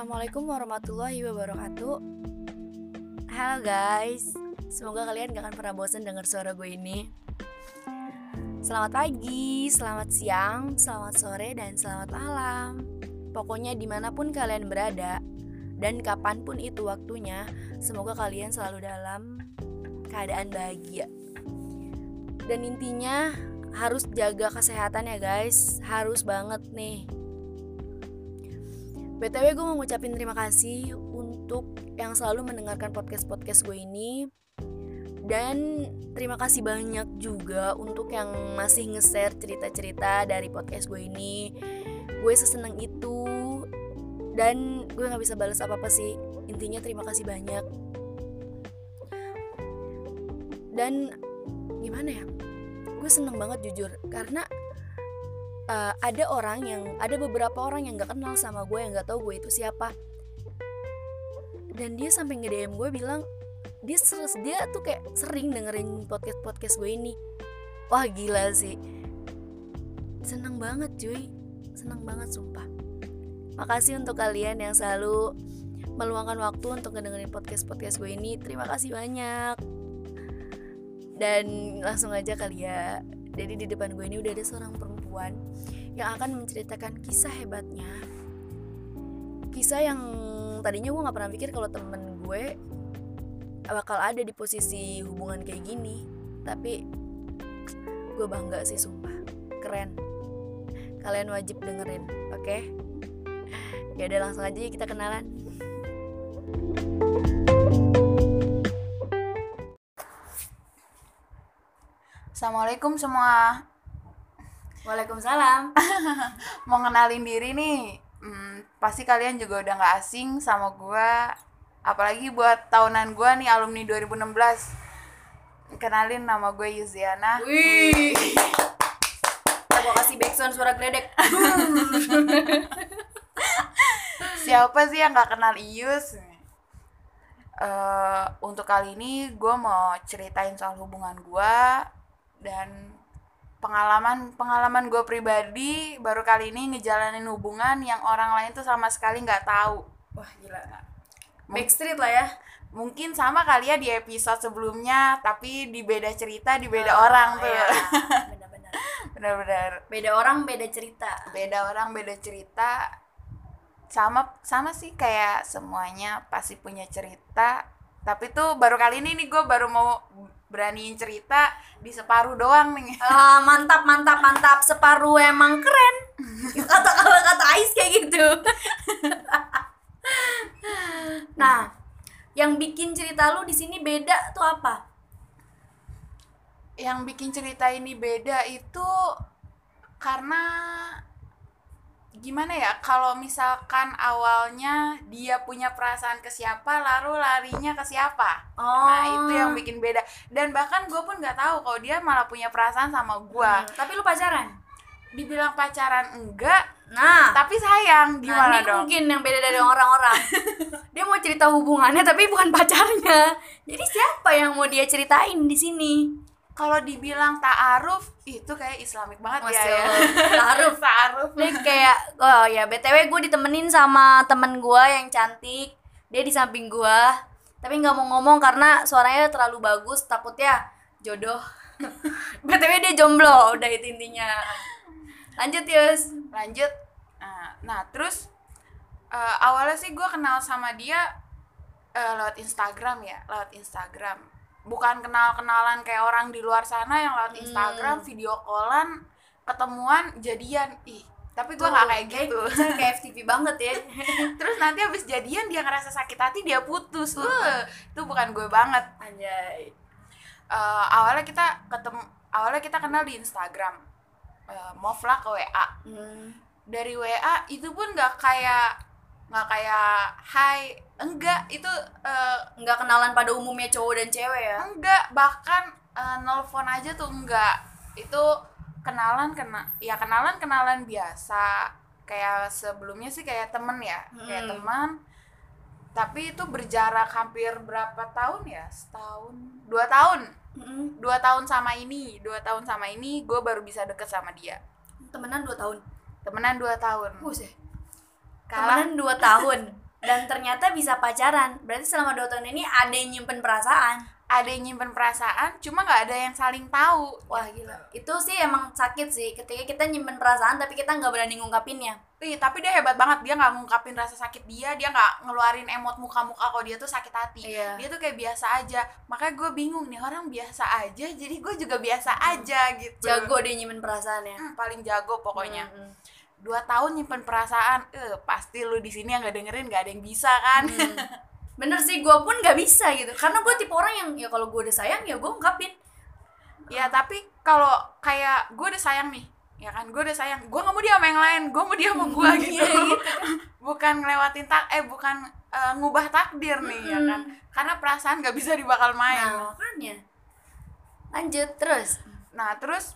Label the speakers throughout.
Speaker 1: Assalamualaikum warahmatullahi wabarakatuh. Halo guys. Semoga kalian gak akan pernah bosan dengar suara gue ini. Selamat pagi, selamat siang, selamat sore, dan selamat malam. Pokoknya di mana pun kalian berada Dan kapan pun itu waktunya Semoga kalian selalu dalam keadaan bahagia. Dan intinya harus jaga kesehatan ya guys. Harus banget nih BTW gue mau ngucapin terima kasih untuk yang selalu mendengarkan podcast-podcast gue ini. Dan terima kasih banyak juga untuk yang masih nge-share cerita-cerita dari podcast gue ini. Gue seseneng itu. Dan gue gak bisa balas apa-apa sih. Intinya terima kasih banyak. Dan gimana ya? Gue seneng banget jujur. Karena uh, ada orang yang ada beberapa orang yang gak kenal sama gue yang gak tahu gue itu siapa. Dan dia sampai nge DM gue bilang dia seres dia tuh kayak sering dengerin podcast podcast gue ini. Wah gila sih. Seneng banget cuy. Seneng banget sumpah. Makasih untuk kalian yang selalu meluangkan waktu untuk ngedengerin podcast podcast gue ini. Terima kasih banyak. Dan langsung aja kali ya. Jadi di depan gue ini udah ada seorang perempuan yang akan menceritakan kisah hebatnya. Kisah yang tadinya gue nggak pernah pikir kalau temen gue bakal ada di posisi hubungan kayak gini. Tapi gue bangga sih sumpah. Keren. Kalian wajib dengerin oke? Okay? ya udah langsung aja kita kenalan.
Speaker 2: Assalamualaikum semua.
Speaker 1: Waalaikumsalam.
Speaker 2: Mau kenalin diri nih. Hmm, pasti kalian juga udah gak asing sama gue. Apalagi buat tahunan gue nih alumni 2016. Kenalin nama gue Yuziana.
Speaker 1: Wih. Kita kasih backsound suara gledek.
Speaker 2: Siapa sih yang gak kenal Ius? Uh, untuk kali ini gue mau ceritain soal hubungan gue dan pengalaman pengalaman gue pribadi baru kali ini ngejalanin hubungan yang orang lain tuh sama sekali nggak tahu.
Speaker 1: Wah gila. Backstreet lah ya.
Speaker 2: Mungkin sama kali ya di episode sebelumnya tapi di beda cerita di beda oh, orang tuh. iya. benar-benar. Benar-benar.
Speaker 1: Beda orang beda cerita.
Speaker 2: Beda orang beda cerita. Sama sama sih kayak semuanya pasti punya cerita. Tapi tuh baru kali ini nih gue baru mau beraniin cerita di separuh doang nih.
Speaker 1: Uh, mantap mantap mantap separuh emang keren. Kata kalau kata Ais kayak gitu. nah, yang bikin cerita lu di sini beda tuh apa?
Speaker 2: Yang bikin cerita ini beda itu karena gimana ya kalau misalkan awalnya dia punya perasaan ke siapa lalu larinya ke siapa? Oh. nah itu yang bikin beda. Dan bahkan gue pun nggak tahu kalau dia malah punya perasaan sama gue hmm,
Speaker 1: tapi lu pacaran?
Speaker 2: Dibilang pacaran enggak
Speaker 1: nah.
Speaker 2: tapi sayang gimana
Speaker 1: nah, ini
Speaker 2: dong?
Speaker 1: mungkin yang beda dari orang-orang. Dia mau cerita hubungannya tapi bukan pacarnya. Jadi siapa yang mau dia ceritain di sini
Speaker 2: kalau dibilang ta'aruf itu kayak islamik banget Mas ya, ya.
Speaker 1: ta'aruf. Ta'aruf. Dia kayak oh ya btw gue ditemenin sama temen gue yang cantik. Dia di samping gue. Tapi nggak mau ngomong karena suaranya terlalu bagus takutnya jodoh. Btw dia jomblo udah itu intinya. Lanjut Yus.
Speaker 2: Lanjut. Nah, nah terus uh, awalnya sih gue kenal sama dia uh, lewat Instagram ya lewat Instagram bukan kenal-kenalan kayak orang di luar sana yang lewat Instagram hmm. video callan ketemuan jadian. Ih tapi gue nggak kayak gitu.
Speaker 1: kayak FTV banget ya.
Speaker 2: Terus nanti habis jadian dia ngerasa sakit hati dia putus. Uh, itu bukan gue banget.
Speaker 1: Anjay.
Speaker 2: Uh, awalnya kita ketemu awalnya kita kenal di Instagram. Uh, mau ke WA hmm. dari WA itu pun nggak kayak nggak kayak hai. Enggak itu uh,
Speaker 1: nggak kenalan pada umumnya cowok dan cewek ya?
Speaker 2: Enggak bahkan uh, nelfon aja tuh enggak. Itu kenalan kena ya kenalan kenalan biasa. Kayak sebelumnya sih kayak temen ya hmm. kayak teman. Tapi itu berjarak hampir berapa tahun ya? Setahun dua tahun. Hmm. dua tahun sama ini dua tahun sama ini gue baru bisa deket sama dia.
Speaker 1: Temenan dua tahun?
Speaker 2: Temenan dua tahun.
Speaker 1: Buset. Temenan dua tahun. dan ternyata bisa pacaran. Berarti selama dua tahun ini ada yang nyimpen perasaan.
Speaker 2: Ada yang nyimpen perasaan cuma nggak ada yang saling tahu.
Speaker 1: Wah gila. Itu sih emang sakit sih ketika kita nyimpen perasaan tapi kita nggak berani ngungkapinnya.
Speaker 2: Ih, tapi dia hebat banget. Dia nggak ngungkapin rasa sakit dia dia nggak ngeluarin emot muka-muka kalau dia tuh sakit hati.
Speaker 1: Iya.
Speaker 2: dia tuh kayak biasa aja. Makanya gue bingung nih orang biasa aja jadi gue juga biasa aja gitu.
Speaker 1: Jago dia nyimpen perasaan ya
Speaker 2: Hmm, paling jago pokoknya.
Speaker 1: Hmm, hmm.
Speaker 2: Dua tahun nyimpen perasaan eh pasti lu di sini yang nggak dengerin nggak ada yang bisa kan?
Speaker 1: Hmm. bener sih gue pun nggak bisa gitu. Karena gue tipe orang yang ya kalau gue udah sayang ya gue ungkapin.
Speaker 2: Ya tapi kalau kayak gue udah sayang nih ya kan? Gue udah sayang gue nggak mau dia sama yang lain gue mau dia sama gue gitu,
Speaker 1: Iya, gitu.
Speaker 2: bukan ngelewatin tak eh bukan eh, ngubah takdir nih ya kan? Karena perasaan nggak bisa dibakal main.
Speaker 1: Nah makanya. Lanjut terus?
Speaker 2: Nah, terus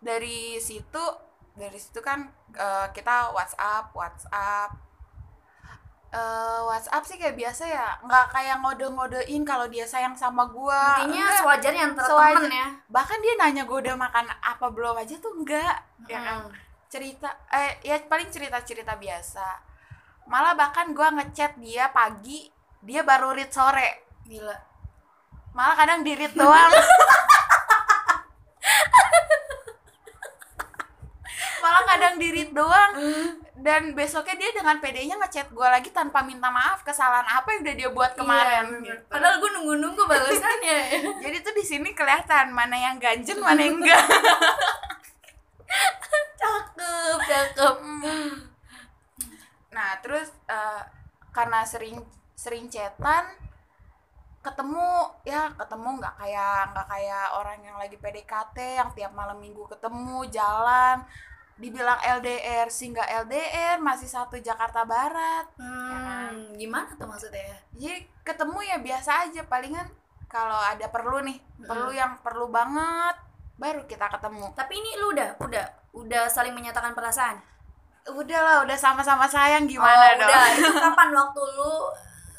Speaker 2: dari situ dari situ kan eh, kita WhatsApp, WhatsApp. Eh, WhatsApp sih kayak biasa ya, nggak kayak ngode-ngodein kalau dia sayang sama gua.
Speaker 1: intinya
Speaker 2: Enggak.
Speaker 1: sewajarnya antara
Speaker 2: Sewajar-
Speaker 1: temen ya
Speaker 2: Bahkan dia nanya gua udah makan apa belum aja tuh enggak, ya kan?
Speaker 1: Hmm.
Speaker 2: Cerita eh ya paling cerita-cerita biasa. Malah bahkan gua ngechat dia pagi, dia baru read sore.
Speaker 1: gila
Speaker 2: Malah kadang di read doang. malah kadang di read doang dan besoknya dia dengan pedenya ngechat gue lagi tanpa minta maaf kesalahan apa yang udah dia buat kemarin
Speaker 1: Iya,
Speaker 2: gitu.
Speaker 1: padahal gue nunggu-nunggu balasannya.
Speaker 2: Jadi tuh di sini kelihatan mana yang ganjen mana yang enggak.
Speaker 1: Cakep cakep.
Speaker 2: Nah terus eh, karena sering sering chatan ketemu ya ketemu nggak kayak nggak kayak orang yang lagi PDKT yang tiap malam minggu ketemu jalan dibilang LDR sih nggak LDR masih satu Jakarta Barat.
Speaker 1: Hmm, gimana tuh maksudnya?
Speaker 2: Jadi ketemu ya biasa aja. Palingan kalau ada perlu nih perlu yang perlu banget baru kita ketemu.
Speaker 1: Tapi ini lu udah udah udah saling menyatakan perasaan?
Speaker 2: Udah lah udah sama-sama sayang. Gimana
Speaker 1: Oh,
Speaker 2: dong?
Speaker 1: udah. Itu kapan waktu lu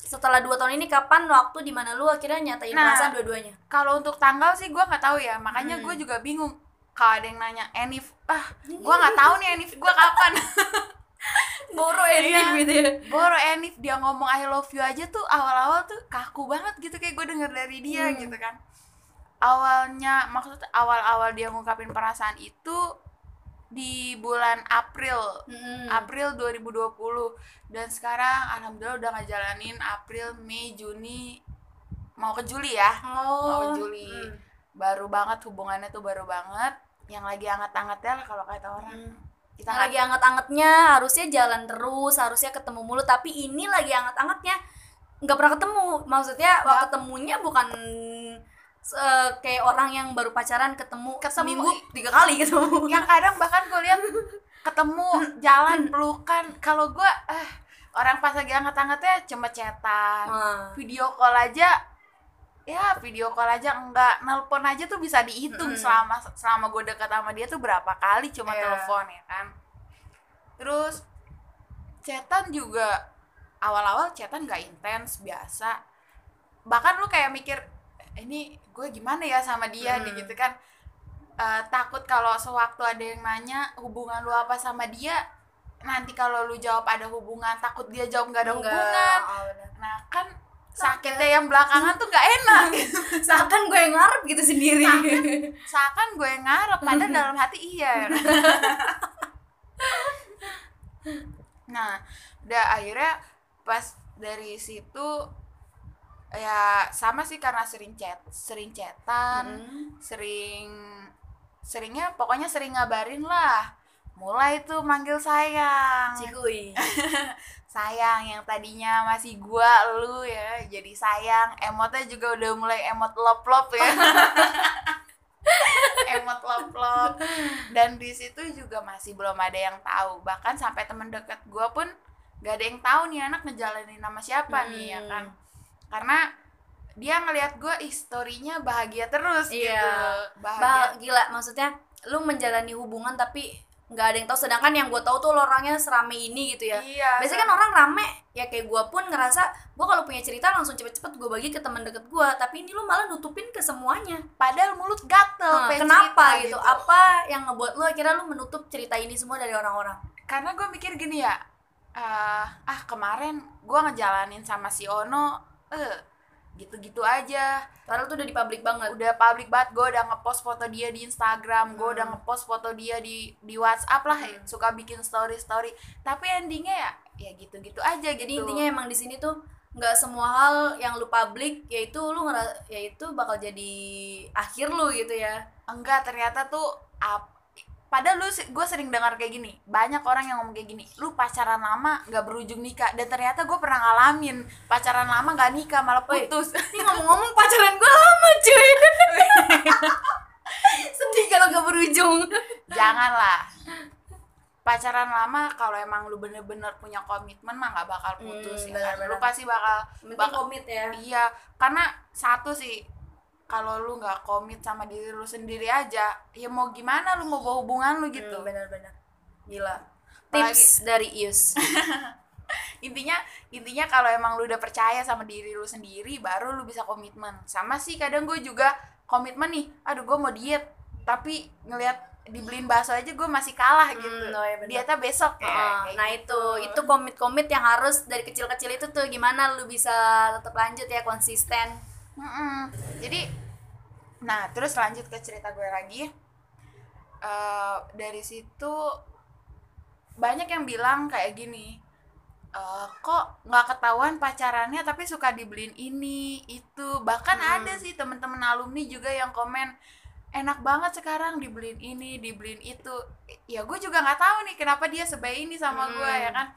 Speaker 1: setelah dua tahun ini kapan waktu di mana lu akhirnya nyatain
Speaker 2: Nah.
Speaker 1: perasaan dua-duanya?
Speaker 2: kalau untuk tanggal sih gue nggak tahu ya. Makanya
Speaker 1: Hmm.
Speaker 2: gue juga bingung kalau ada yang nanya Enif ah gue nggak tahu nih Enif gue kapan
Speaker 1: boro ya
Speaker 2: Iya.
Speaker 1: gitu ya
Speaker 2: Boro Enif dia ngomong I love you aja tuh awal-awal tuh kaku banget gitu kayak gue denger dari dia
Speaker 1: Hmm.
Speaker 2: gitu kan awalnya maksudnya awal-awal dia ngungkapin perasaan itu di bulan April
Speaker 1: Hmm.
Speaker 2: April 2020 dan sekarang alhamdulillah udah ngejalanin April Mei Juni mau ke Juli ya
Speaker 1: oh
Speaker 2: mau ke Juli
Speaker 1: Hmm.
Speaker 2: baru banget hubungannya tuh baru banget yang lagi hangat-hangatnya lah kalau kata orang
Speaker 1: Hmm.
Speaker 2: kita
Speaker 1: Yang
Speaker 2: nggak-
Speaker 1: lagi anget-angetnya harusnya jalan terus harusnya ketemu mulu tapi ini lagi anget-angetnya nggak pernah ketemu maksudnya wah
Speaker 2: Nggak.
Speaker 1: ketemunya bukan eh, kayak orang yang baru pacaran ketemu,
Speaker 2: Ketemu.
Speaker 1: seminggu tiga kali ketemu
Speaker 2: yang kadang bahkan gue lihat ketemu jalan pelukan kalau gue eh orang pas lagi hangat-hangatnya cuma chatan
Speaker 1: Wah.
Speaker 2: video call aja ya video call aja enggak nelpon aja tuh bisa dihitung
Speaker 1: Mm-mm.
Speaker 2: selama selama gue dekat sama dia tuh berapa kali cuma
Speaker 1: Iya.
Speaker 2: telepon ya kan terus chatan juga awal-awal chatan gak intens biasa bahkan lu kayak mikir "Eh, ini gue gimana ya sama dia
Speaker 1: Hmm.
Speaker 2: gitu kan Eh, takut kalau sewaktu ada yang nanya hubungan lu apa sama dia nanti kalau lu jawab ada hubungan takut dia jawab nggak ada
Speaker 1: Enggak.
Speaker 2: hubungan
Speaker 1: Oh,
Speaker 2: nah kan sakitnya yang belakangan tuh gak enak gitu.
Speaker 1: seakan gue yang ngarep gitu sendiri
Speaker 2: seakan gue yang ngarep padahal dalam hati iya nah udah akhirnya pas dari situ ya sama sih karena sering chat sering chatan
Speaker 1: Hmm.
Speaker 2: sering seringnya pokoknya sering ngabarin lah mulai tuh manggil sayang
Speaker 1: Cikui.
Speaker 2: sayang yang tadinya masih gua lu ya jadi sayang. Emotnya juga udah mulai emot lop lop ya. Emot lop lop dan di situ juga masih belum ada yang tahu. Bahkan sampai temen deket gua pun gak ada yang tahu nih anak ngejalanin nama siapa nih ya
Speaker 1: Hmm.
Speaker 2: kan. Karena dia ngelihat gua ih storynya bahagia terus
Speaker 1: Iya.
Speaker 2: gitu. Bahagia.
Speaker 1: Bah, gila. Maksudnya lu menjalani hubungan tapi nggak ada yang tahu. Sedangkan yang gue tahu tuh lo orangnya serame ini gitu ya.
Speaker 2: Iya.
Speaker 1: Biasanya kan orang rame ya kayak gue pun ngerasa gue kalau punya cerita langsung cepet-cepet gue bagi ke teman deket gue tapi ini lu malah nutupin ke semuanya.
Speaker 2: Padahal mulut gatel pengen
Speaker 1: kenapa
Speaker 2: cerita
Speaker 1: gitu? apa yang ngebuat lu akhirnya lu menutup cerita ini semua dari orang-orang?
Speaker 2: Karena gue mikir gini ya eh, ah kemarin gue ngejalanin sama si Ono eh gitu-gitu aja
Speaker 1: Padahal tuh udah di publik banget.
Speaker 2: udah public banget gue udah ngepost foto dia di Instagram gue udah
Speaker 1: Hmm.
Speaker 2: ngepost foto dia di di WhatsApp lah
Speaker 1: Hmm.
Speaker 2: suka bikin story story tapi endingnya ya ya gitu-gitu aja
Speaker 1: Jadi
Speaker 2: gitu
Speaker 1: intinya emang di sini tuh nggak semua hal yang lu publik yaitu lu ngera yaitu bakal jadi akhir lu gitu ya.
Speaker 2: enggak ternyata tuh ap, padahal lu gue sering dengar kayak gini banyak orang yang ngomong kayak gini lu pacaran lama nggak berujung nikah dan ternyata gue pernah ngalamin pacaran lama nggak nikah malah putus
Speaker 1: Ini ngomong-ngomong pacaran gue lama cuy. Sedih kalau gak berujung.
Speaker 2: janganlah pacaran lama kalau emang lu bener-bener punya komitmen mah nggak bakal putus
Speaker 1: Hmm,
Speaker 2: ya kan? lu pasti bakal
Speaker 1: Penting
Speaker 2: bakal
Speaker 1: komit ya.
Speaker 2: iya karena satu sih kalau lu nggak komit sama diri lu sendiri aja ya mau gimana lu mau bawa hubungan lu gitu
Speaker 1: Hmm, benar-benar. Gila.
Speaker 2: Apalagi-
Speaker 1: Tips dari Ius.
Speaker 2: intinya intinya kalau emang lu udah percaya sama diri lu sendiri baru lu bisa komitmen sama sih kadang gue juga komitmen nih aduh gue mau diet tapi ngelihat dibeliin bakso aja gue masih kalah gitu
Speaker 1: Hmm, oh iya benar.
Speaker 2: dietnya besok ya kayak
Speaker 1: nah
Speaker 2: gitu.
Speaker 1: itu itu komit-komit yang harus dari kecil-kecil itu tuh gimana lu bisa tetap lanjut ya konsisten.
Speaker 2: Mm-mm. Jadi, nah terus lanjut ke cerita gue lagi. Eh, dari situ banyak yang bilang kayak gini, "Eh, kok nggak ketahuan pacarannya tapi suka dibeliin ini itu. Bahkan
Speaker 1: Hmm.
Speaker 2: ada sih temen-temen alumni juga yang komen enak banget sekarang dibeliin ini, dibeliin itu. Ya gue juga nggak tahu nih kenapa dia sebaik ini sama gue
Speaker 1: Hmm.
Speaker 2: ya kan.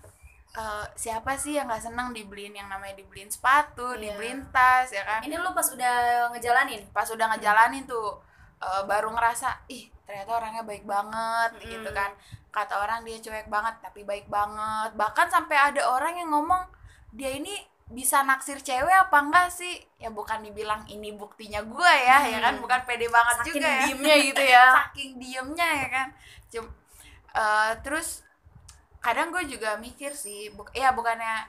Speaker 2: Eh, siapa sih yang nggak senang dibeliin yang namanya dibeliin sepatu,
Speaker 1: Iya.
Speaker 2: dibeliin tas ya kan?
Speaker 1: Ini lu pas udah ngejalanin.
Speaker 2: Pas udah ngejalanin tuh eh, baru ngerasa ih ternyata orangnya baik banget
Speaker 1: Mm.
Speaker 2: gitu kan. Kata orang dia cuek banget tapi baik banget. Bahkan sampai ada orang yang ngomong dia ini bisa naksir cewek apa enggak sih? Ya bukan dibilang ini buktinya gue ya, ya kan
Speaker 1: Hmm.
Speaker 2: bukan pede banget
Speaker 1: Saking
Speaker 2: juga ya
Speaker 1: diemnya gitu ya.
Speaker 2: saking diemnya ya kan Cum, eh, terus kadang gue juga mikir sih buk ya bukannya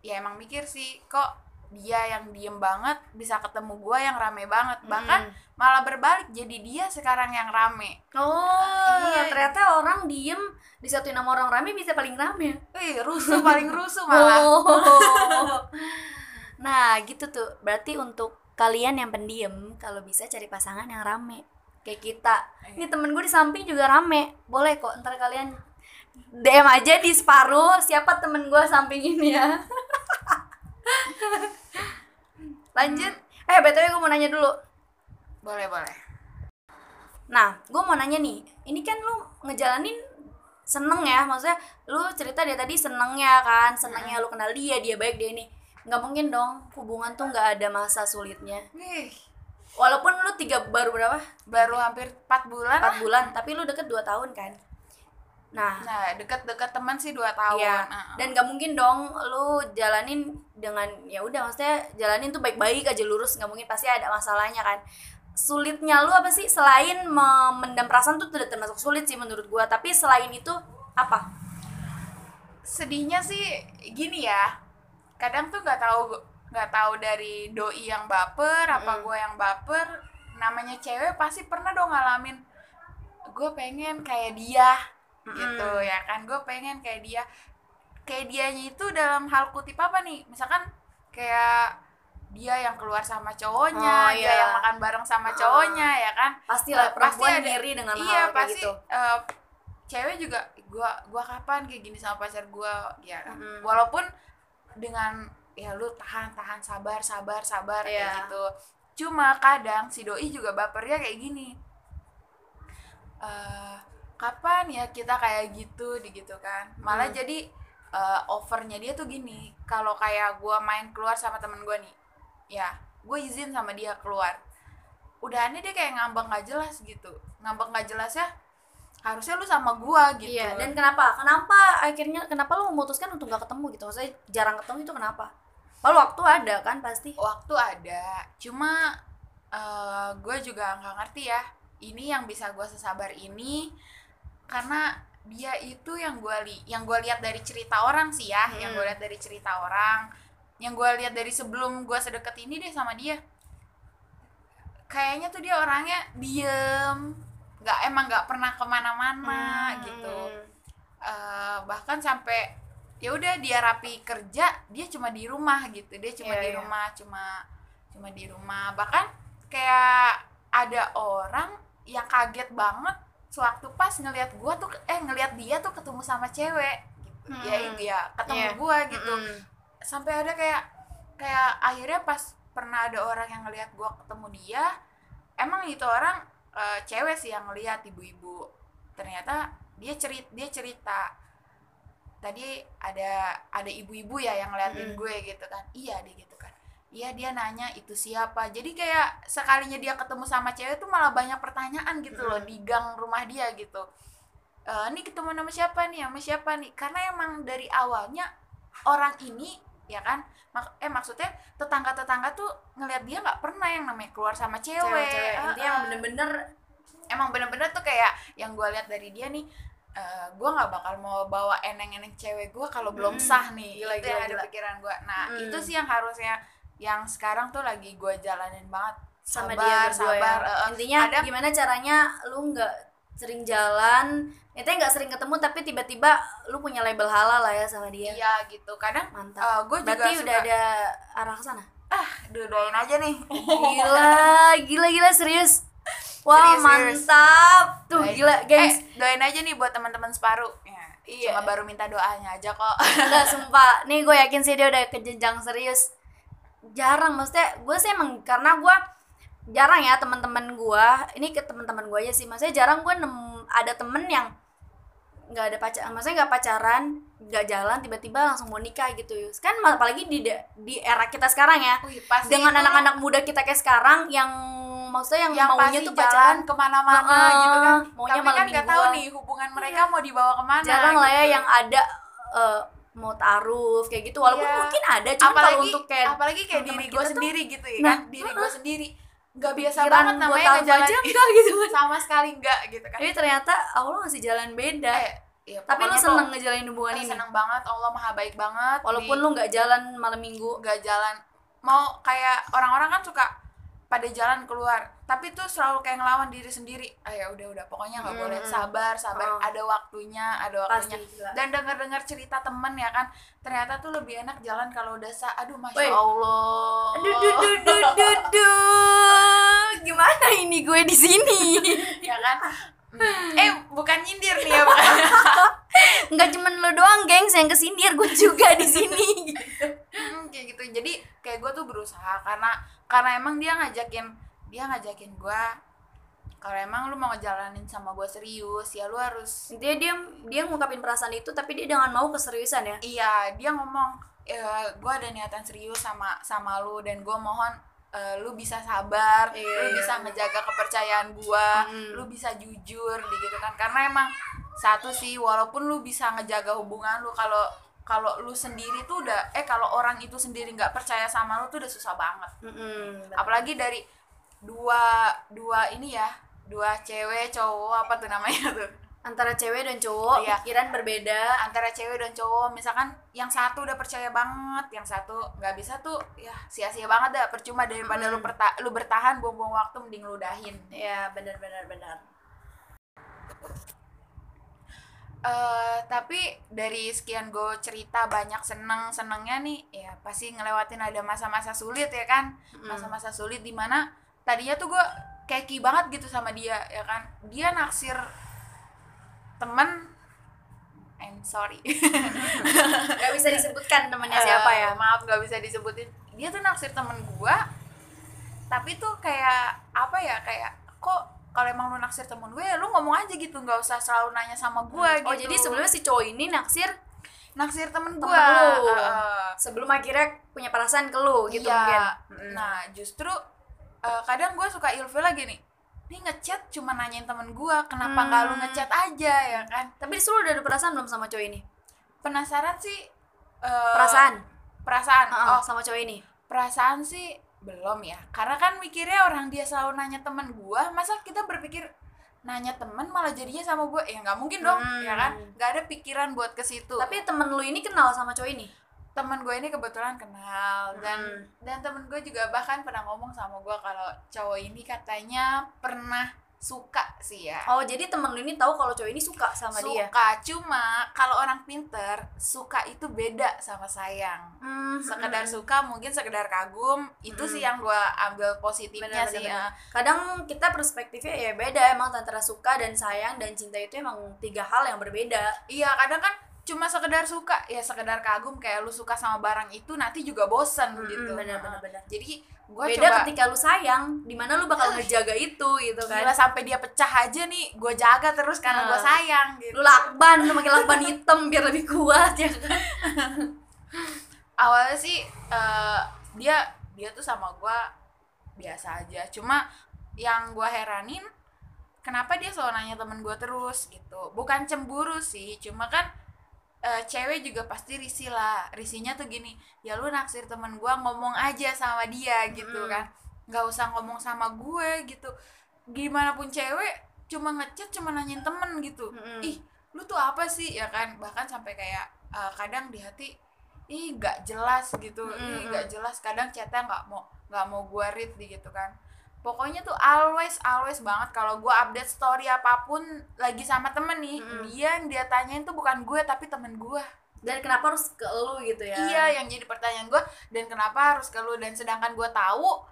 Speaker 2: ya emang mikir sih kok dia yang diem banget bisa ketemu gue yang rame banget bahkan
Speaker 1: Hmm.
Speaker 2: malah berbalik jadi dia sekarang yang rame
Speaker 1: Oh,
Speaker 2: Iya.
Speaker 1: ternyata orang diem disatuin sama orang rame bisa paling rame.
Speaker 2: Wih, rusuh paling rusuh malah
Speaker 1: Oh. nah, gitu tuh. Berarti untuk kalian yang pendiam, kalau bisa cari pasangan yang rame. Kayak kita. Ini temen gue di samping juga rame. Boleh kok, ntar kalian DM aja di separuh siapa temen gue samping ini ya. Lanjut. Eh, BTW gue mau nanya dulu.
Speaker 2: boleh boleh
Speaker 1: Nah, gue mau nanya nih, ini kan lu ngejalanin seneng ya, maksudnya lu cerita dia tadi seneng ya kan, senengnya lu kenal dia, dia baik dia ini. Nggak mungkin dong, hubungan tuh nggak ada masa sulitnya. Walaupun lu tiga baru berapa?
Speaker 2: baru hampir 4 bulan
Speaker 1: Empat bulan, tapi lu deket dua tahun kan. Nah,
Speaker 2: nah deket-deket teman sih 2 tahun.
Speaker 1: Iya.
Speaker 2: Nah,
Speaker 1: dan gak mungkin dong lu jalanin dengan ya udah maksudnya jalanin tuh baik-baik aja lurus nggak mungkin pasti ada masalahnya kan. Sulitnya lu apa sih? Selain memendam perasaan tuh tidak termasuk sulit sih menurut gua tapi selain itu apa?
Speaker 2: Sedihnya sih gini ya kadang tuh nggak tahu nggak tahu dari doi yang baper apa
Speaker 1: Mm-mm.
Speaker 2: gue yang baper namanya cewek pasti pernah dong ngalamin. Gue pengen kayak dia gitu
Speaker 1: Mm-mm.
Speaker 2: ya kan? Gue pengen kayak dia kayak dianya itu dalam hal kutip apa nih? Misalkan kayak dia yang keluar sama cowoknya
Speaker 1: Oh,
Speaker 2: dia
Speaker 1: iya.
Speaker 2: yang makan bareng sama cowoknya ya kan?
Speaker 1: Pastilah
Speaker 2: Eh,
Speaker 1: perempuan
Speaker 2: pasti ada-
Speaker 1: dengan
Speaker 2: iya
Speaker 1: hal kayak
Speaker 2: pasti
Speaker 1: gitu.
Speaker 2: eh, cewek juga gua gua kapan kayak gini sama pacar gua ya kan? Walaupun dengan ya lu tahan tahan sabar sabar sabar
Speaker 1: Iya.
Speaker 2: kayak gitu. Cuma kadang si doi juga bapernya kayak gini. Eh kapan ya kita kayak gitu gitu kan. Malah
Speaker 1: Hmm.
Speaker 2: jadi eh, overnya dia tuh gini kalau kayak gua main keluar sama temen gua nih ya gue izin sama dia keluar. Udahannya dia kayak ngambek nggak jelas gitu. Ngambek nggak jelas ya harusnya lu sama gua gitu.
Speaker 1: iya dan kenapa? Kenapa akhirnya kenapa lu memutuskan untuk gak ketemu gitu? Maksudnya jarang ketemu itu kenapa? Kalau waktu ada kan pasti.
Speaker 2: Waktu ada cuma eh gue juga nggak ngerti ya ini yang bisa gue sesabar ini karena dia itu yang gue li yang gue lihat dari cerita orang sih ya yang gue
Speaker 1: Hmm.
Speaker 2: lihat dari cerita orang yang gue lihat dari sebelum gue sedekat ini deh sama dia kayaknya tuh dia orangnya diem nggak emang nggak pernah ke mana-mana
Speaker 1: Hmm.
Speaker 2: gitu Eh, bahkan sampai ya udah dia rapi kerja dia cuma di rumah gitu dia cuma
Speaker 1: Iya,
Speaker 2: di
Speaker 1: iya.
Speaker 2: rumah cuma cuma di rumah bahkan kayak ada orang yang kaget banget sewaktu pas ngelihat gua tuh eh ngelihat dia tuh ketemu sama cewek gitu ya
Speaker 1: Hmm.
Speaker 2: dia ketemu
Speaker 1: Iya.
Speaker 2: gua gitu
Speaker 1: Mm-mm.
Speaker 2: sampai ada kayak kayak akhirnya pas pernah ada orang yang ngelihat gua ketemu dia emang itu orang eh, cewek sih yang ngelihat ibu-ibu ternyata dia cerit dia cerita tadi ada ada ibu-ibu ya yang ngeliatin
Speaker 1: Mm.
Speaker 2: gue gitu kan iya dia gitu iya dia nanya itu siapa? Jadi kayak sekalinya dia ketemu sama cewek tuh malah banyak pertanyaan gitu loh di gang rumah dia gitu. Eh, ini ketemu sama siapa nih? Sama siapa nih? Karena emang dari awalnya orang ini ya kan mak- eh maksudnya tetangga-tetangga tuh ngelihat dia nggak pernah yang namanya keluar sama cewek,
Speaker 1: cewek-cewek.
Speaker 2: Ah,
Speaker 1: intinya emang
Speaker 2: ah.
Speaker 1: bener-bener
Speaker 2: emang bener-bener tuh kayak yang gue lihat dari dia nih eh gue nggak bakal mau bawa eneng-eneng cewek gue kalau belum sah nih.
Speaker 1: Gila,
Speaker 2: itu
Speaker 1: gila,
Speaker 2: yang ada
Speaker 1: gila.
Speaker 2: pikiran gue nah
Speaker 1: Mm.
Speaker 2: itu sih yang harusnya yang sekarang tuh lagi gue jalanin banget.
Speaker 1: Sama
Speaker 2: sabar
Speaker 1: dia berdua
Speaker 2: sabar
Speaker 1: ya.
Speaker 2: eh, eh.
Speaker 1: intinya
Speaker 2: kadang-
Speaker 1: gimana caranya lu nggak sering jalan intinya nggak sering ketemu tapi tiba-tiba lu punya label halal lah ya sama dia.
Speaker 2: Iya gitu. Kadang
Speaker 1: mantap.
Speaker 2: gue juga
Speaker 1: berarti
Speaker 2: suka.
Speaker 1: udah ada arah ke sana?
Speaker 2: Ah doain aja nih.
Speaker 1: Gila gila gila serius? Wah
Speaker 2: serius.
Speaker 1: mantap. Tuh
Speaker 2: Doain-
Speaker 1: gila gengs
Speaker 2: eh, doain aja nih buat teman-teman separuh. Ya,
Speaker 1: Iya.
Speaker 2: cuma baru minta doanya aja kok.
Speaker 1: Enggak sumpah. Nih gue yakin sih dia udah ke jenjang serius Jarang maksudnya Gue sih emang Karena gue Jarang ya teman-teman gue Ini ke teman-teman gue aja sih. Maksudnya jarang gue nem Ada temen yang nggak ada pacar maksudnya nggak pacaran nggak jalan tiba-tiba langsung mau nikah gitu. Kan apalagi di di era kita sekarang ya.
Speaker 2: Wih, pasti
Speaker 1: dengan anak-anak muda kita kayak sekarang yang maksudnya yang,
Speaker 2: yang
Speaker 1: maunya tuh
Speaker 2: jalan
Speaker 1: pacaran
Speaker 2: ke
Speaker 1: mana-mana
Speaker 2: gitu kan.
Speaker 1: Maunya
Speaker 2: tapi
Speaker 1: malam
Speaker 2: kan nggak tahu nih hubungan mereka mau dibawa ke mana
Speaker 1: jarang lah ya
Speaker 2: gitu.
Speaker 1: yang ada eh, mau taruh kayak gitu. Walaupun
Speaker 2: Iya.
Speaker 1: mungkin ada cuma
Speaker 2: apalagi
Speaker 1: kalau untuk kayak
Speaker 2: apalagi kayak diri gue sendiri gitu ya.
Speaker 1: Nah,
Speaker 2: kan diri gue sendiri. Nggak biasa banget namanya
Speaker 1: taruh
Speaker 2: ngejalan
Speaker 1: aja enggak gitu.
Speaker 2: sama sekali enggak gitu kan.
Speaker 1: Tapi ternyata Allah ngasih jalan beda.
Speaker 2: Eh, iya,
Speaker 1: tapi lu seneng
Speaker 2: tuh,
Speaker 1: ngejalanin hubungan
Speaker 2: eh,
Speaker 1: ini?
Speaker 2: seneng banget. Allah maha baik banget.
Speaker 1: Walaupun
Speaker 2: di-
Speaker 1: lu nggak jalan malam minggu.
Speaker 2: Nggak jalan. Mau kayak orang-orang kan suka pada jalan keluar. Tapi tuh selalu kayak ngelawan diri sendiri. Ah ya udah udah. Pokoknya nggak
Speaker 1: Mm,
Speaker 2: boleh.
Speaker 1: mm.
Speaker 2: sabar sabar.
Speaker 1: Oh.
Speaker 2: ada waktunya ada
Speaker 1: pasti
Speaker 2: waktunya
Speaker 1: gila.
Speaker 2: dan dengar-dengar cerita temen ya kan? Ternyata tuh lebih enak jalan kalau udah sa aduh masya
Speaker 1: Woi.
Speaker 2: allah.
Speaker 1: Aduh duh duh duh duh duh. Gimana ini gue di sini?
Speaker 2: Ya kan? Hmm. eh bukan nyindir nih ya bukan
Speaker 1: nggak cuman lo doang gengs yang kesindir. Gue juga di sini
Speaker 2: Hmm, kayak gitu. Jadi kayak gue tuh berusaha karena karena emang dia ngajakin dia ngajakin gue kalau emang lu mau ngejalanin sama gue serius ya lu harus
Speaker 1: intinya dia dia ngungkapin perasaan itu tapi dia dengan mau keseriusan ya?
Speaker 2: Iya dia ngomong e, gue ada niatan serius sama sama lu dan gue mohon eh, lu bisa sabar
Speaker 1: Iya,
Speaker 2: lu
Speaker 1: iya.
Speaker 2: bisa ngejaga kepercayaan gue
Speaker 1: Mm.
Speaker 2: lu bisa jujur gitu kan. Karena emang satu sih walaupun lu bisa ngejaga hubungan lu kalau kalau lu sendiri tuh udah eh kalau orang itu sendiri nggak percaya sama lu tuh udah susah banget.
Speaker 1: Mm-mm,
Speaker 2: apalagi dari dua dua ini ya dua cewek cowok apa tuh namanya tuh?
Speaker 1: Antara cewek dan cowok
Speaker 2: Iya.
Speaker 1: pikiran berbeda.
Speaker 2: Antara cewek dan cowok misalkan yang satu udah percaya banget yang satu nggak bisa tuh ya sia-sia banget dah percuma daripada lu
Speaker 1: Mm.
Speaker 2: perta lu bertahan buang-buang waktu mending lu udahin.
Speaker 1: Ya benar benar benar
Speaker 2: eh tapi dari sekian gue cerita banyak seneng senengnya nih ya pasti ngelewatin ada masa-masa sulit ya kan? Masa-masa sulit di mana tadinya tuh gue keki banget gitu sama dia ya kan? Dia naksir temen I'm sorry.
Speaker 1: Nggak bisa disebutkan temannya siapa ya?
Speaker 2: Eh, maaf nggak bisa disebutin. Dia tuh naksir temen gua tapi tuh kayak apa ya kayak kok kalau emang lu naksir temen gue ya lu ngomong aja gitu nggak usah selalu nanya sama gua
Speaker 1: oh
Speaker 2: gitu
Speaker 1: jadi sebelumnya si cowok ini naksir
Speaker 2: naksir temen
Speaker 1: Temen
Speaker 2: gua
Speaker 1: lu.
Speaker 2: Heeh.
Speaker 1: sebelum akhirnya punya perasaan ke lu gitu
Speaker 2: Iya.
Speaker 1: mungkin Mm.
Speaker 2: nah justru eh, kadang gua suka ilfil lagi nih nih ngechat cuma nanyain temen gua kenapa nggak lu
Speaker 1: Hmm.
Speaker 2: ngechat aja ya kan
Speaker 1: tapi dulu udah ada perasaan belum sama cowok ini
Speaker 2: penasaran sih eh,
Speaker 1: perasaan
Speaker 2: perasaan
Speaker 1: Heeh,
Speaker 2: oh
Speaker 1: sama cowok ini
Speaker 2: perasaan sih belum ya. Karena kan mikirnya orang dia selalu nanya temen gua masa kita berpikir nanya temen malah jadinya sama gue ya nggak mungkin dong
Speaker 1: Hmm.
Speaker 2: ya kan? Nggak ada pikiran buat ke situ.
Speaker 1: Tapi temen lu ini kenal sama cowok ini?
Speaker 2: Temen gue ini kebetulan kenal dan
Speaker 1: Hmm.
Speaker 2: dan temen gue juga bahkan pernah ngomong sama gue kalau cowok ini katanya pernah suka sih ya
Speaker 1: oh jadi temen lu ini tahu kalau cowok ini suka sama dia
Speaker 2: suka cuma kalau orang pinter suka itu beda sama sayang
Speaker 1: Hmm,
Speaker 2: sekedar
Speaker 1: hmm.
Speaker 2: suka mungkin sekedar kagum itu
Speaker 1: Mm-mm.
Speaker 2: sih yang gua ambil positifnya
Speaker 1: Benar,
Speaker 2: sih
Speaker 1: benar,
Speaker 2: ya.
Speaker 1: kadang kita perspektifnya ya beda emang antara suka dan sayang dan cinta itu emang tiga hal yang berbeda
Speaker 2: iya kadang kan cuma sekedar suka ya sekedar kagum kayak lu suka sama barang itu nanti juga bosan
Speaker 1: Mm-mm,
Speaker 2: gitu.
Speaker 1: benar,
Speaker 2: Nah,
Speaker 1: benar, benar.
Speaker 2: jadi gua
Speaker 1: beda
Speaker 2: coba
Speaker 1: ketika lu sayang di mana lu bakal ngejaga itu gitu kan.
Speaker 2: Gila sampai dia pecah aja nih gue jaga terus karena gue sayang gitu.
Speaker 1: Lu lakban lu pakai lakban hitam biar lebih kuat ya kan.
Speaker 2: Awalnya sih eh, dia dia tuh sama gue biasa aja. Cuma yang gue heranin kenapa dia selalu nanya temen gue terus gitu. Bukan cemburu sih cuma kan eh, cewek juga pasti risih lah risihnya tuh gini ya lu naksir temen gue ngomong aja sama dia gitu
Speaker 1: Mm.
Speaker 2: kan. Nggak usah ngomong sama gue gitu. Gimana pun cewek cuma ngechat cuma nanyain temen gitu.
Speaker 1: Mm-mm.
Speaker 2: ih lu tuh apa sih? Ya kan. Bahkan sampai kayak eh, kadang di hati ih nggak jelas gitu. Ih
Speaker 1: Mm-mm.
Speaker 2: nggak jelas kadang chatnya nggak mau nggak mau gue read gitu kan pokoknya tuh always always banget kalau gue update story apa pun lagi sama temen nih
Speaker 1: Mm-mm.
Speaker 2: dia yang dia tanyain tuh bukan gue tapi temen gue
Speaker 1: dan kenapa harus ke lu gitu ya?
Speaker 2: Iya yang jadi pertanyaan gue dan kenapa harus ke lu? Dan sedangkan gue tahu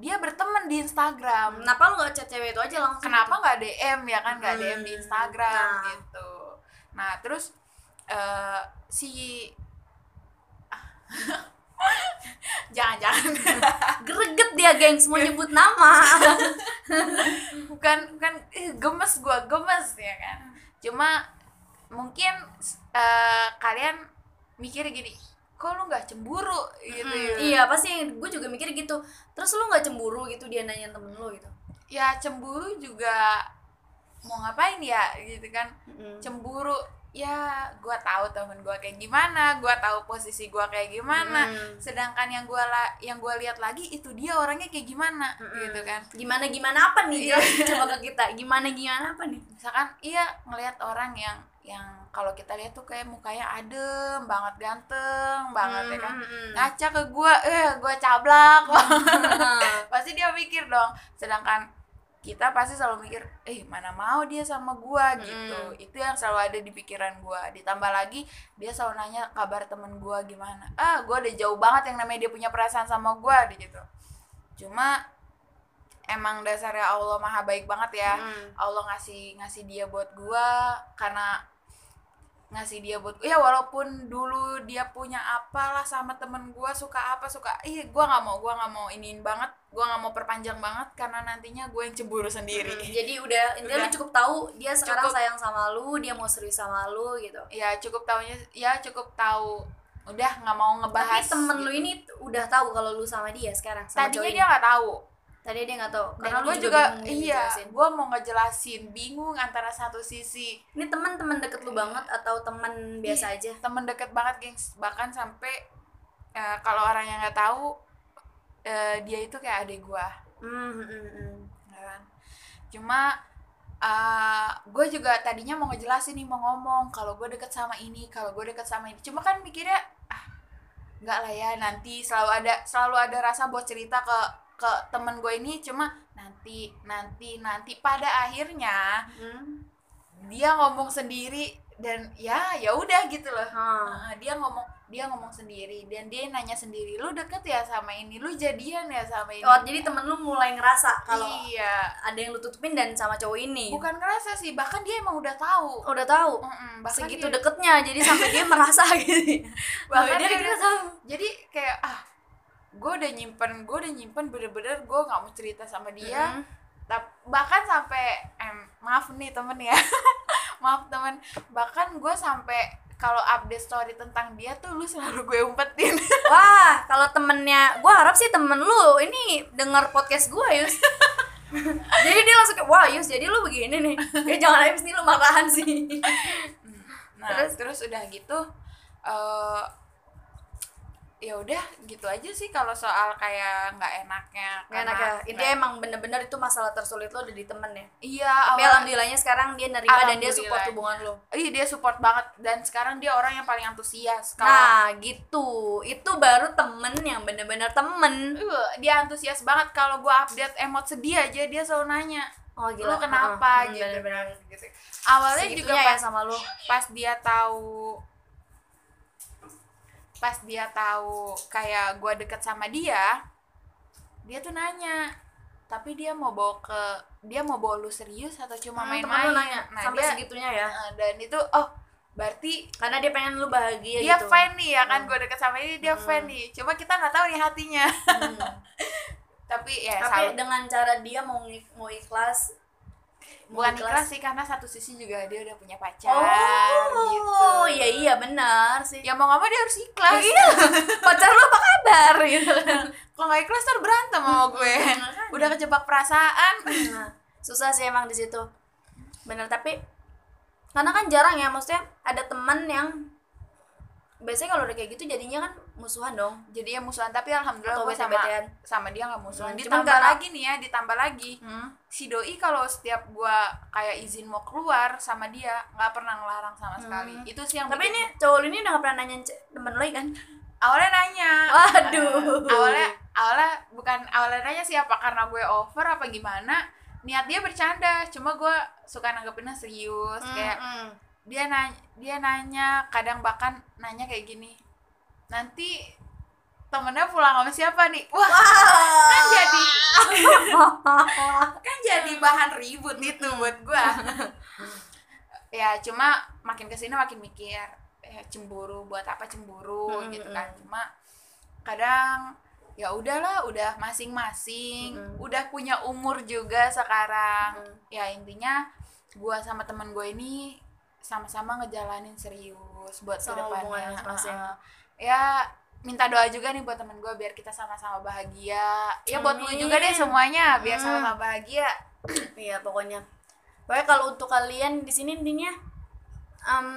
Speaker 2: dia berteman di Instagram.
Speaker 1: Kenapa lu nggak chat cewek itu aja langsung?
Speaker 2: Kenapa
Speaker 1: gitu?
Speaker 2: nggak DM ya kan? Nggak DM di
Speaker 1: Hmm,
Speaker 2: Instagram
Speaker 1: nah.
Speaker 2: gitu. Nah terus eh, si jangan jangan
Speaker 1: greget dia gengs mau nyebut nama.
Speaker 2: Bukan bukan eh, gemes gua gemes ya kan? Cuma mungkin eh, kalian mikir gini kok lu nggak cemburu? Gitu
Speaker 1: Hmm,
Speaker 2: ya
Speaker 1: iya pasti gue juga mikir gitu. Terus lu nggak cemburu gitu dia nanya temen lu gitu?
Speaker 2: Ya cemburu juga mau ngapain ya gitu kan?
Speaker 1: Mm.
Speaker 2: cemburu ya gua tahu temen gua kayak gimana gua tahu posisi gua kayak gimana
Speaker 1: Mm.
Speaker 2: sedangkan yang gua la yang gua lihat lagi itu dia orangnya kayak gimana
Speaker 1: Mm-mm.
Speaker 2: gitu kan
Speaker 1: gimana gimana apa nih
Speaker 2: Iya.
Speaker 1: coba ke kita gimana gimana apa nih
Speaker 2: misalkan iya ngelihat orang yang yang kalau kita lihat tuh kayak mukanya adem banget ganteng banget ya kan
Speaker 1: Mm-mm.
Speaker 2: ngaca ke gua eh gua cablak
Speaker 1: Hmm.
Speaker 2: pasti dia mikir dong sedangkan kita pasti selalu mikir eh mana mau dia sama gua gitu.
Speaker 1: Mm.
Speaker 2: itu yang selalu ada di pikiran gua. Ditambah lagi dia selalu nanya kabar temen gua gimana. Ah gua udah jauh banget yang namanya dia punya perasaan sama gua gitu. Cuma emang dasarnya Allah maha baik banget ya.
Speaker 1: Mm.
Speaker 2: Allah ngasih ngasih dia buat gua karena ngasih dia buat ya walaupun dulu dia punya apalah sama temen gua suka apa suka ih gua nggak mau gua nggak mau iniin banget gua nggak mau perpanjang banget karena nantinya gue yang cemburu sendiri
Speaker 1: Mm, jadi udah intinya lu
Speaker 2: Udah.
Speaker 1: cukup tahu dia sekarang
Speaker 2: Cukup.
Speaker 1: sayang sama lu dia mau serius sama lu gitu
Speaker 2: ya cukup tahunya ya cukup tahu udah nggak mau ngebahas
Speaker 1: tapi temen lu
Speaker 2: gitu.
Speaker 1: ini udah tahu kalau lu sama dia sekarang sama
Speaker 2: tadinya dia nggak tahu
Speaker 1: tadi dia nggak tahu.
Speaker 2: Dan
Speaker 1: karena
Speaker 2: gue
Speaker 1: juga,
Speaker 2: juga,
Speaker 1: bingung
Speaker 2: iya gue mau ngejelasin bingung antara satu sisi.
Speaker 1: Ini teman-teman deket lu banget atau teman biasa aja?
Speaker 2: temen deket banget gengs. Bahkan sampai eh, kalau orang yang nggak tahu eh, dia itu kayak adik gua.
Speaker 1: Hmm, hmm, hmm.
Speaker 2: ya kan? Cuma gue juga tadinya mau ngejelasin nih mau ngomong kalau gue deket sama ini kalau gue deket sama ini. Cuma kan mikirnya ah nggak lah ya nanti selalu ada selalu ada rasa buat cerita ke ke temen gue ini cuma nanti nanti nanti pada akhirnya
Speaker 1: Hmm.
Speaker 2: dia ngomong sendiri dan ya ya udah gitu loh
Speaker 1: Hmm.
Speaker 2: Dia ngomong dia ngomong sendiri dan dia nanya sendiri lu deket ya sama ini lu jadian ya sama ini
Speaker 1: Oh, jadi temen lu mulai ngerasa kalau
Speaker 2: iya
Speaker 1: ada yang lu tutupin dan sama cowok ini.
Speaker 2: bukan ngerasa sih bahkan dia emang udah tahu
Speaker 1: Oh, udah tahu.
Speaker 2: Mm-mm, bahkan
Speaker 1: Segitu
Speaker 2: dia-
Speaker 1: deketnya, jadi sampai dia merasa gitu.
Speaker 2: bahkan
Speaker 1: Bahkan dia,
Speaker 2: dia udah-
Speaker 1: tahu.
Speaker 2: jadi kayak ah gue udah nyimpen gue udah nyimpen bener-bener gue nggak mau cerita sama dia
Speaker 1: Mm.
Speaker 2: Bahkan sampai em, maaf nih temen ya maaf temen bahkan gue sampai kalau update story tentang dia tuh lu selalu gue umpetin
Speaker 1: Wah, kalau temennya, gua harap sih temen lu ini denger podcast gua Yus. jadi dia langsung kayak, wah Yus, jadi lu begini nih. Ya jangan habis nih lu marahan sih.
Speaker 2: nah
Speaker 1: Terus?
Speaker 2: terus, udah gitu eh ya udah gitu aja sih kalau soal kayak nggak enaknya
Speaker 1: Gak enak ya. Intinya emang bener-bener itu masalah tersulit lo udah di temen ya.
Speaker 2: iya
Speaker 1: Tapi
Speaker 2: awal
Speaker 1: alhamdulillahnya sekarang dia nerima dan dia support hubungan lo.
Speaker 2: iya dia support banget dan sekarang dia orang yang paling antusias kalau
Speaker 1: Nah, gitu. Itu baru temen yang bener-bener temen.
Speaker 2: Uh, dia antusias banget kalau gua update emot sedih aja dia selalu nanya
Speaker 1: oh gila
Speaker 2: lu kenapa
Speaker 1: Heeh,
Speaker 2: gitu
Speaker 1: bener-bener.
Speaker 2: kan gitu awalnya juga
Speaker 1: Segitunya ya
Speaker 2: pas
Speaker 1: sama lu
Speaker 2: pas dia tahu pas dia tahu kayak gue deket sama dia dia tuh nanya tapi dia mau bawa ke dia mau bawa lu serius atau cuma
Speaker 1: Hmm,
Speaker 2: main-main
Speaker 1: nanya
Speaker 2: nah
Speaker 1: sampai
Speaker 2: dia
Speaker 1: segitunya ya
Speaker 2: dan itu oh berarti
Speaker 1: karena dia pengen lu bahagia
Speaker 2: dia
Speaker 1: gitu
Speaker 2: fan nih ya kan
Speaker 1: Hmm.
Speaker 2: gue deket sama ini dia
Speaker 1: Hmm.
Speaker 2: fan nih cuma kita nggak tahu nih hatinya
Speaker 1: Hmm.
Speaker 2: tapi ya
Speaker 1: tapi
Speaker 2: salut.
Speaker 1: dengan cara dia mau mau ikhlas
Speaker 2: bukan ikhlas sih karena satu sisi juga dia udah punya pacar
Speaker 1: oh
Speaker 2: gitu.
Speaker 1: iya iya benar sih.
Speaker 2: Ya mau nggak mau dia harus ikhlas.
Speaker 1: Iya. Pacar lu apa kabar? Gitu. Kan
Speaker 2: kalau nggak ikhlas ntar berantem sama gue. udah kejebak perasaan.
Speaker 1: Nah, susah sih emang di situ. Bener tapi karena kan jarang ya maksudnya ada teman yang biasanya kalau udah kayak gitu jadinya kan musuhan dong
Speaker 2: jadi ya musuhan tapi alhamdulillah gue sama
Speaker 1: bete-betean.
Speaker 2: sama dia nggak musuhan
Speaker 1: Hmm,
Speaker 2: ditambah lagi nih ya ditambah lagi
Speaker 1: hmm.
Speaker 2: si doi kalau setiap gue kayak izin mau keluar sama dia nggak pernah ngelarang sama sekali
Speaker 1: Hmm.
Speaker 2: itu sih yang
Speaker 1: tapi
Speaker 2: bikin-
Speaker 1: ini cowok ini udah gak pernah nanyain ce- temen lu kan
Speaker 2: awalnya nanya
Speaker 1: Waduh.
Speaker 2: Awalnya awalnya bukan awalnya nanya siapa karena gue over apa gimana niat dia bercanda cuma gue suka nanggepinnya serius kayak
Speaker 1: Hmm, hmm.
Speaker 2: dia nanya dia nanya kadang bahkan nanya kayak gini nanti temennya pulang sama siapa nih wah kan jadi kan jadi bahan ribut itu buat gua ya cuma makin ke sini makin mikir ya cemburu buat apa cemburu
Speaker 1: Mm,
Speaker 2: gitu
Speaker 1: mm,
Speaker 2: kan
Speaker 1: mm.
Speaker 2: cuma kadang ya udahlah udah masing-masing
Speaker 1: Mm.
Speaker 2: udah punya umur juga sekarang
Speaker 1: Mm.
Speaker 2: ya intinya gua sama teman gue ini sama-sama ngejalanin serius buat
Speaker 1: ke
Speaker 2: depannya. Ya minta doa juga nih buat temen gue biar kita sama-sama bahagia. Ya buat lu
Speaker 1: Amin.
Speaker 2: juga deh semuanya biar
Speaker 1: Hmm.
Speaker 2: sama-sama bahagia.
Speaker 1: Iya pokoknya. Pokoknya kalau untuk kalian di sini intinya em,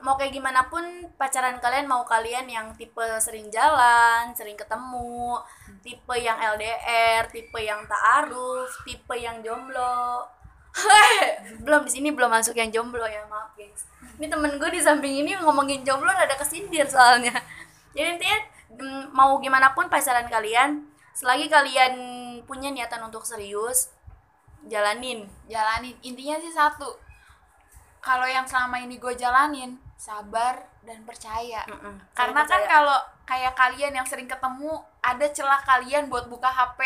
Speaker 1: mau kayak gimana pun pacaran kalian mau kalian yang tipe sering jalan sering ketemu tipe yang LDR tipe yang taaruf tipe yang jomblo. Belum di sini belum masuk yang jomblo ya maaf guys. Ini temen gue di samping ini ngomongin jomblo ada kesindir soalnya jadi intinya mm, mau gimana pun pacaran kalian selagi kalian punya niatan untuk serius jalanin.
Speaker 2: Jalanin. Intinya sih satu kalau yang selama ini gue jalanin sabar dan percaya. Karena kan kalau kayak kalian yang sering ketemu ada celah kalian buat buka HP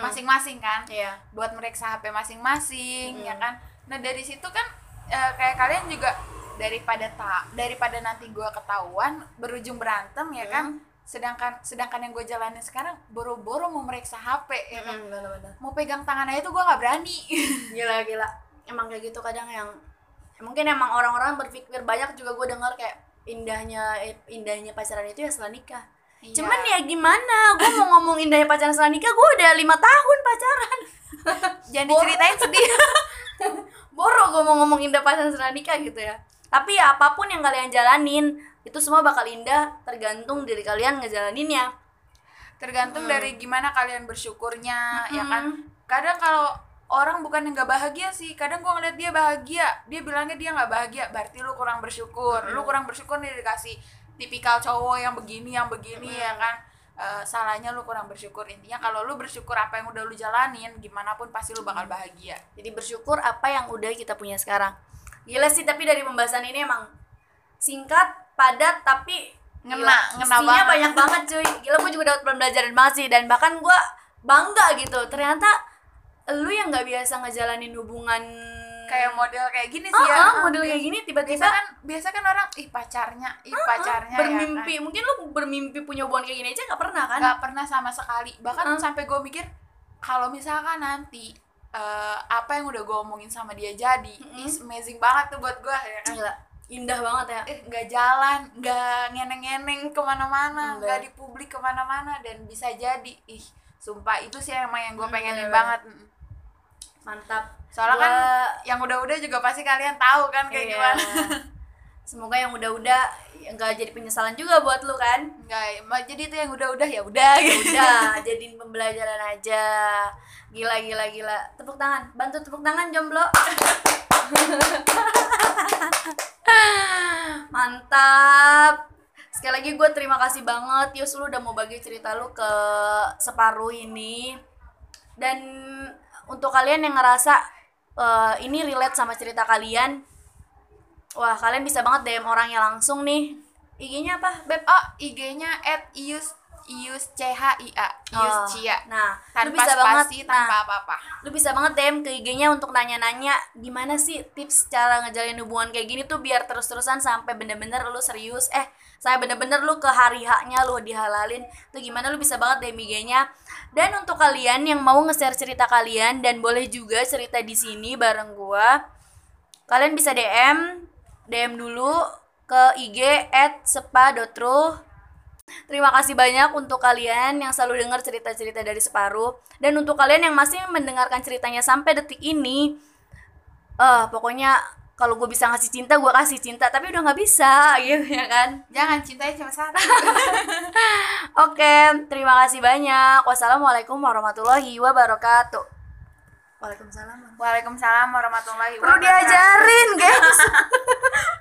Speaker 2: masing-masing kan?
Speaker 1: Iya.
Speaker 2: Buat meriksa HP masing-masing
Speaker 1: Mm.
Speaker 2: ya kan? Nah dari situ kan eh, kayak kalian juga daripada tak daripada nanti gue ketahuan berujung berantem ya kan? Sedangkan sedangkan yang gue jalanin sekarang boro-boro mau meriksa HP ya kan?
Speaker 1: benar-benar
Speaker 2: mau pegang tangan aja tuh gue nggak berani.
Speaker 1: Gila gila. Emang kayak gitu kadang yang mungkin emang orang-orang berpikir banyak juga gue dengar kayak indahnya indahnya pacaran itu ya setelah nikah.
Speaker 2: Iya.
Speaker 1: cuman ya gimana? Gue mau ngomong indahnya pacaran setelah nikah gue udah lima tahun pacaran.
Speaker 2: Jangan diceritain sedih.
Speaker 1: Boro gue mau ngomong indah pacaran setelah nikah gitu ya tapi ya apa pun yang kalian jalanin itu semua bakal indah tergantung diri kalian ngejalaninnya
Speaker 2: tergantung
Speaker 1: Hmm.
Speaker 2: dari gimana kalian bersyukurnya ya kan
Speaker 1: Mm-mm.
Speaker 2: kadang kalau orang bukan yang nggak bahagia sih kadang gua ngeliat dia bahagia dia bilangnya dia nggak bahagia berarti lu kurang bersyukur lu
Speaker 1: Mm-mm.
Speaker 2: kurang bersyukur nih dikasih tipikal cowok yang begini yang begini ya
Speaker 1: Mm-mm.
Speaker 2: kan Eh, salahnya lu kurang bersyukur intinya kalau lu bersyukur apa yang udah lu jalanin gimana pun pasti lu bakal bahagia
Speaker 1: jadi bersyukur apa yang udah kita punya sekarang gila sih tapi dari pembahasan ini emang singkat padat tapi
Speaker 2: Ngena,
Speaker 1: gila,
Speaker 2: ngena
Speaker 1: isinya
Speaker 2: banget.
Speaker 1: banyak banget cuy. Gila gue juga dapat pembelajaran banget sih. Dan bahkan gue bangga gitu. Ternyata lu yang nggak biasa ngejalanin hubungan
Speaker 2: kayak model kayak gini sih ya.
Speaker 1: Ah, model kayak gini
Speaker 2: biasa
Speaker 1: tiba-tiba
Speaker 2: kan biasa kan orang ih pacarnya ih pacarnya
Speaker 1: bermimpi
Speaker 2: ya kan?
Speaker 1: mungkin lu bermimpi punya hubungan kayak gini aja nggak pernah kan?
Speaker 2: Nggak pernah sama sekali. Bahkan
Speaker 1: Ah.
Speaker 2: sampai gue mikir kalau misalkan nanti eh, apa yang udah gue omongin sama dia jadi
Speaker 1: Mm-mm.
Speaker 2: is amazing banget tuh buat gue ya kan?
Speaker 1: Gila indah banget ya.
Speaker 2: Eh nggak jalan nggak ngeneng-ngeneng ke
Speaker 1: mana-mana
Speaker 2: nggak. di publik ke mana-mana dan bisa jadi. Ih sumpah itu sih emang yang gue
Speaker 1: Hmm,
Speaker 2: pengenin
Speaker 1: bener-bener.
Speaker 2: banget. Mm.
Speaker 1: mantap.
Speaker 2: Soalnya
Speaker 1: Gua-
Speaker 2: kan yang udah-udah juga pasti kalian tahu kan kayak
Speaker 1: Iya.
Speaker 2: gimana.
Speaker 1: Semoga yang udah-udah nggak jadi penyesalan juga buat lu kan?
Speaker 2: Nggak jadi itu yang udah-udah ya udah gitu.
Speaker 1: udah jadiin pembelajaran aja gila gila gila. Tepuk tangan. Bantu tepuk tangan jomblo. Mantap. Sekali lagi gue terima kasih banget. Yus lu udah mau bagi cerita lu ke separuh ini. Dan untuk kalian yang ngerasa eh, ini relate sama cerita kalian wah kalian bisa banget DM orangnya langsung nih. IG-nya apa beb?
Speaker 2: Oh IG-nya at ius ius c h i a ius
Speaker 1: Oh,
Speaker 2: cia
Speaker 1: nah lu
Speaker 2: tanpa
Speaker 1: bisa banget
Speaker 2: spasi
Speaker 1: nah,
Speaker 2: tanpa apa-apa.
Speaker 1: lu bisa banget DM ke IG-nya untuk nanya-nanya gimana sih tips cara ngejalin hubungan kayak gini tuh biar terus-terusan sampai bener-bener lu serius. Eh saya bener-bener lu ke hari haknya lu dihalalin. Tuh gimana lu bisa banget DM IG-nya dan untuk kalian yang mau nge-share cerita kalian dan boleh juga cerita di sini bareng gua kalian bisa DM DM dulu ke IG at sepa.ru Terima kasih banyak untuk kalian yang selalu dengar cerita-cerita dari separuh. Dan untuk kalian yang masih mendengarkan ceritanya sampai detik ini, eh pokoknya kalau gue bisa ngasih cinta gue kasih cinta. Tapi udah nggak bisa gitu ya kan?
Speaker 2: Jangan cintanya cuma satu.
Speaker 1: Oke terima kasih banyak. Wassalamualaikum warahmatullahi wabarakatuh. Waalaikumsalam.
Speaker 2: Waalaikumsalam warahmatullahi
Speaker 1: perlu
Speaker 2: wabarakatuh.
Speaker 1: diajarin guys